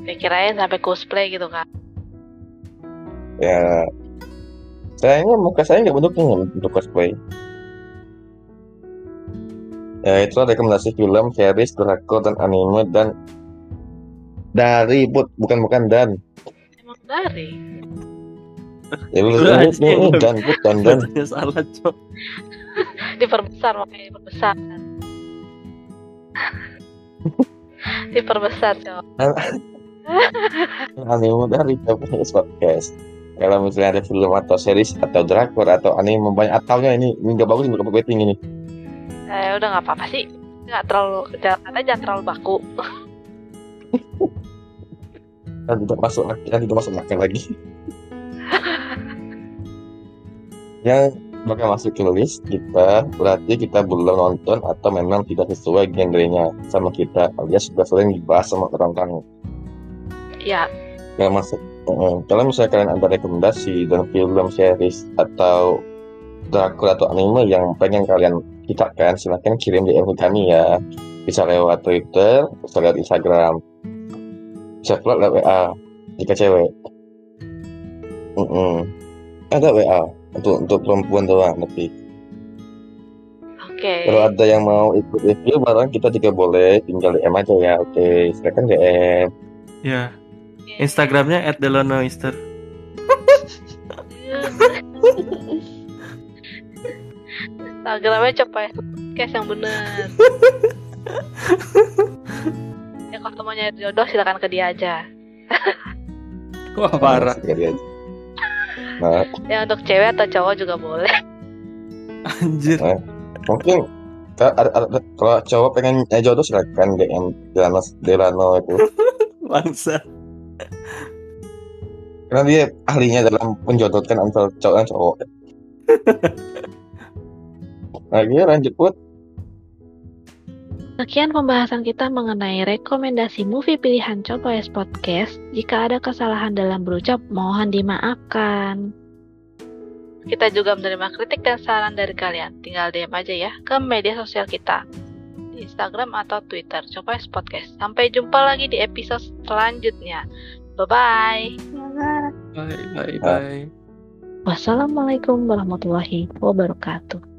[SPEAKER 1] Ya kirain sampai cosplay gitu kan.
[SPEAKER 2] Ya, sayangnya muka saya nggak mendukung untuk cosplay. Ya, itulah rekomendasi film, series, drakor, dan anime, dan dari, Bud, bukan bukan dan.
[SPEAKER 1] Emang dari.
[SPEAKER 2] Ya, lu
[SPEAKER 5] lu.
[SPEAKER 2] dan, Bud, dan, dan. *laughs*
[SPEAKER 5] Salah, Cok. *laughs*
[SPEAKER 1] Diperbesar makanya diperbesar. *laughs* diperbesar, cowok.
[SPEAKER 2] anime dari Japanese Podcast. Kalau misalnya ada film atau series atau drakor atau anime banyak ataunya ini ini nggak bagus untuk rating ini.
[SPEAKER 1] Eh, udah nggak apa-apa sih. Nggak terlalu, katanya jangan terlalu baku. *laughs*
[SPEAKER 2] Dan tidak masuk dan tidak masuk makan lagi. *laughs* Yang bakal masuk ke list kita berarti kita belum nonton atau memang tidak sesuai genrenya sama kita alias sudah sering dibahas sama orang-orang
[SPEAKER 1] Ya,
[SPEAKER 2] Kalau masuk, eh, kalau misalnya kalian ada rekomendasi dan film series atau drakor atau anime yang pengen kalian ciptakan, silahkan kirim di ke kami ya. Bisa lewat Twitter, bisa lewat Instagram, bisa pula lewat WA jika cewek. Mm-mm. Ada WA untuk untuk perempuan doang tapi
[SPEAKER 1] oke.
[SPEAKER 2] kalau ada yang mau ikut review barang kita juga boleh tinggal DM aja ya oke silakan DM
[SPEAKER 5] Ya. Instagramnya at Delanoister. *laughs*
[SPEAKER 1] Instagramnya coba ya podcast yang bener. *laughs* ya kalau mau nyari jodoh silakan ke dia aja. *laughs*
[SPEAKER 5] Wah, parah.
[SPEAKER 2] Nah
[SPEAKER 1] Ya untuk cewek atau cowok juga boleh.
[SPEAKER 5] Anjir.
[SPEAKER 2] mungkin ada- ada- kalau cowok pengen eh, jodoh silakan DM Delano, Delano itu *laughs*
[SPEAKER 5] Bangsa.
[SPEAKER 2] karena dia ahlinya dalam menjodohkan antara cowok dan cowok dia lanjut put
[SPEAKER 1] Sekian pembahasan kita mengenai rekomendasi movie pilihan Coba Es Podcast. Jika ada kesalahan dalam berucap, mohon dimaafkan. Kita juga menerima kritik dan saran dari kalian. Tinggal DM aja ya ke media sosial kita. Di Instagram atau Twitter, Coba Es Podcast. Sampai jumpa lagi di episode selanjutnya. Bye-bye.
[SPEAKER 3] Semangat.
[SPEAKER 5] Bye bye bye.
[SPEAKER 1] Wassalamualaikum warahmatullahi wabarakatuh.